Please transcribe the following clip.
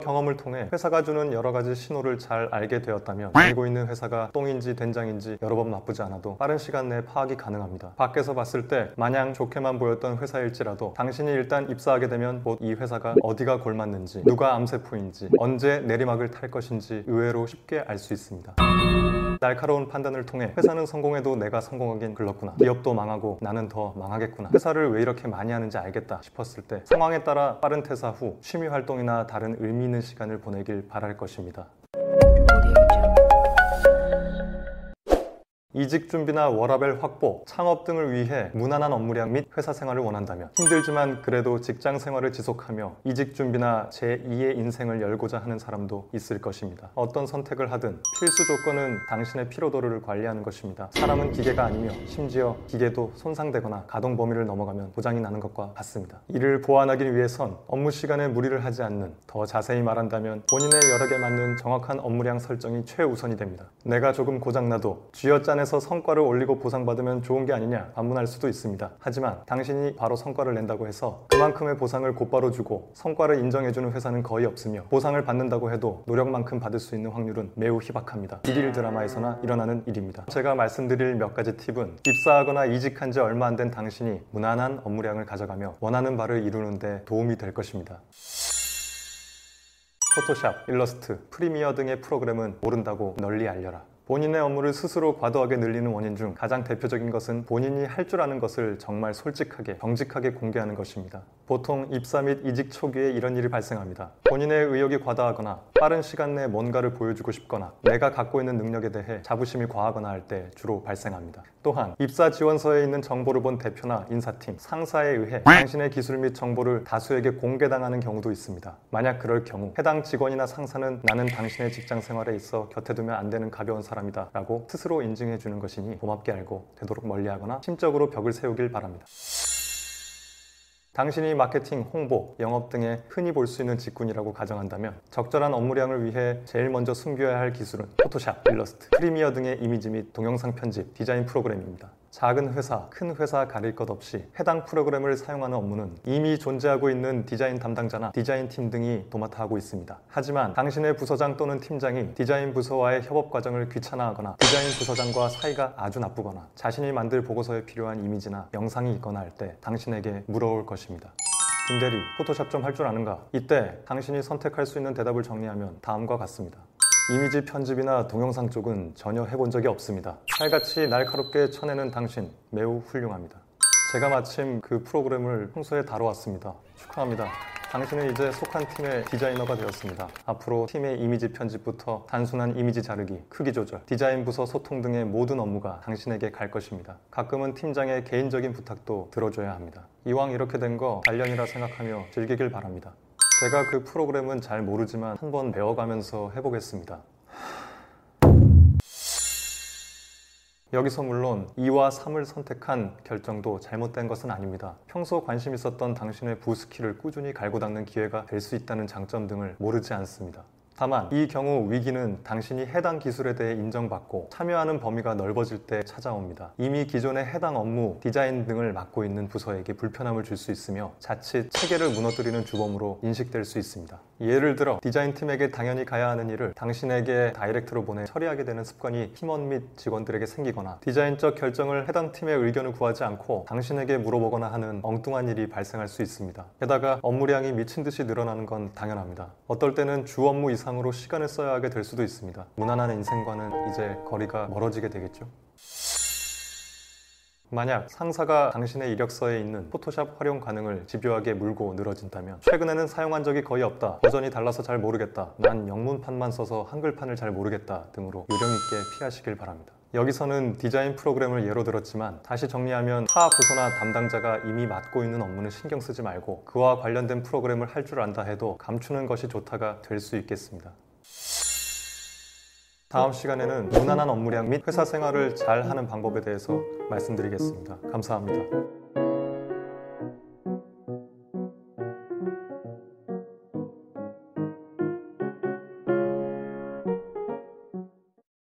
경험을 통해 회사가 주는 여러 가지 신호를 잘 알게 되었다면 알고 있는 회사가 똥인지 된장인지 여러 번 맛보지 않아도 빠른 시간 내에 파악이 가능합니다. 밖에서 봤을 때 마냥 좋게만 보였던 회사일지라도 당신이 일단 입사하게 되면 곧 이 회사가 어디가 골맞는지 누가 암세포인지 언제 내리막을 탈 것인지 의외로 쉽게 알 수 있습니다. 날카로운 판단을 통해 회사는 성공해도 내가 성공하긴 글렀구나. 기업도 망하고 나는 더 망하겠구나. 회사를 왜 이렇게 많이 하는지 알겠다 싶었을 때 상황에 따라 빠른 퇴사 후 취미 활동이나 다른 의미 있는 시간을 보내길 바랄 것입니다. 이직 준비나 워라벨 확보, 창업 등을 위해 무난한 업무량 및 회사 생활을 원한다면 힘들지만 그래도 직장 생활을 지속하며 이직 준비나 제2의 인생을 열고자 하는 사람도 있을 것입니다. 어떤 선택을 하든 필수 조건은 당신의 피로도를 관리하는 것입니다. 사람은 기계가 아니며 심지어 기계도 손상되거나 가동 범위를 넘어가면 고장이 나는 것과 같습니다. 이를 보완하기 위해선 업무 시간에 무리를 하지 않는 더 자세히 말한다면 본인의 여력에 맞는 정확한 업무량 설정이 최우선이 됩니다. 내가 조금 고장나도 쥐어짜는 기관에서 성과를 올리고 보상받으면 좋은 게 아니냐 반문할 수도 있습니다. 하지만 당신이 바로 성과를 낸다고 해서 그만큼의 보상을 곧바로 주고 성과를 인정해주는 회사는 거의 없으며 보상을 받는다고 해도 노력만큼 받을 수 있는 확률은 매우 희박합니다. 일일 드라마에서나 일어나는 일입니다. 제가 말씀드릴 몇 가지 팁은 입사하거나 이직한 지 얼마 안 된 당신이 무난한 업무량을 가져가며 원하는 바를 이루는데 도움이 될 것입니다. 포토샵, 일러스트, 프리미어 등의 프로그램은 모른다고 널리 알려라. 본인의 업무를 스스로 과도하게 늘리는 원인 중 가장 대표적인 것은 본인이 할 줄 아는 것을 정말 솔직하게, 정직하게 공개하는 것입니다. 보통 입사 및 이직 초기에 이런 일이 발생합니다. 본인의 의욕이 과다하거나 빠른 시간 내에 뭔가를 보여주고 싶거나 내가 갖고 있는 능력에 대해 자부심이 과하거나 할 때 주로 발생합니다. 또한 입사 지원서에 있는 정보를 본 대표나 인사팀, 상사에 의해 당신의 기술 및 정보를 다수에게 공개당하는 경우도 있습니다. 만약 그럴 경우 해당 직원이나 상사는 나는 당신의 직장 생활에 있어 곁에 두면 안 되는 가벼운 사람 사람이다 라고 스스로 인증해 주는 것이니 고맙게 알고 되도록 멀리하거나 심적으로 벽을 세우길 바랍니다. 당신이 마케팅, 홍보, 영업 등에 흔히 볼 수 있는 직군이라고 가정한다면 적절한 업무량을 위해 제일 먼저 숨겨야 할 기술은 포토샵, 일러스트, 프리미어 등의 이미지 및 동영상 편집, 디자인 프로그램입니다. 작은 회사, 큰 회사 가릴 것 없이 해당 프로그램을 사용하는 업무는 이미 존재하고 있는 디자인 담당자나 디자인 팀 등이 도맡아 하고 있습니다. 하지만 당신의 부서장 또는 팀장이 디자인 부서와의 협업 과정을 귀찮아하거나 디자인 부서장과 사이가 아주 나쁘거나 자신이 만들 보고서에 필요한 이미지나 영상이 있거나 할 때 당신에게 물어올 것입니다. 김대리, 포토샵 좀 할 줄 아는가? 이때 당신이 선택할 수 있는 대답을 정리하면 다음과 같습니다. 이미지 편집이나 동영상 쪽은 전혀 해본 적이 없습니다. 칼같이 날카롭게 쳐내는 당신 매우 훌륭합니다. 제가 마침 그 프로그램을 평소에 다뤄왔습니다. 축하합니다. 당신은 이제 속한 팀의 디자이너가 되었습니다. 앞으로 팀의 이미지 편집부터 단순한 이미지 자르기, 크기 조절, 디자인 부서 소통 등의 모든 업무가 당신에게 갈 것입니다. 가끔은 팀장의 개인적인 부탁도 들어줘야 합니다. 이왕 이렇게 된 거 단련이라 생각하며 즐기길 바랍니다. 제가 그 프로그램은 잘 모르지만 한번 배워가면서 해보겠습니다. 여기서 물론 2와 3을 선택한 결정도 잘못된 것은 아닙니다. 평소 관심 있었던 당신의 부스킬을 꾸준히 갈고 닦는 기회가 될 수 있다는 장점 등을 모르지 않습니다. 다만 이 경우 위기는 당신이 해당 기술에 대해 인정받고 참여하는 범위가 넓어질 때 찾아옵니다. 이미 기존의 해당 업무, 디자인 등을 맡고 있는 부서에게 불편함을 줄 수 있으며 자칫 체계를 무너뜨리는 주범으로 인식될 수 있습니다. 예를 들어 디자인팀에게 당연히 가야 하는 일을 당신에게 다이렉트로 보내 처리하게 되는 습관이 팀원 및 직원들에게 생기거나 디자인적 결정을 해당 팀의 의견을 구하지 않고 당신에게 물어보거나 하는 엉뚱한 일이 발생할 수 있습니다. 게다가 업무량이 미친 듯이 늘어나는 건 당연합니다. 어떨 때는 주 업무 이상 이상으로 시간을 써야 하게 될 수도 있습니다. 무난한 인생과는 이제 거리가 멀어지게 되겠죠. 만약 상사가 당신의 이력서에 있는 포토샵 활용 가능을 집요하게 물고 늘어진다면 최근에는 사용한 적이 거의 없다 버전이 달라서 잘 모르겠다 난 영문판만 써서 한글판을 잘 모르겠다 등으로 요령 있게 피하시길 바랍니다 여기서는 디자인 프로그램을 예로 들었지만 다시 정리하면 타 부서나 담당자가 이미 맡고 있는 업무는 신경 쓰지 말고 그와 관련된 프로그램을 할 줄 안다 해도 감추는 것이 좋다가 될 수 있겠습니다. 다음 시간에는 무난한 업무량 및 회사 생활을 잘 하는 방법에 대해서 말씀드리겠습니다. 감사합니다.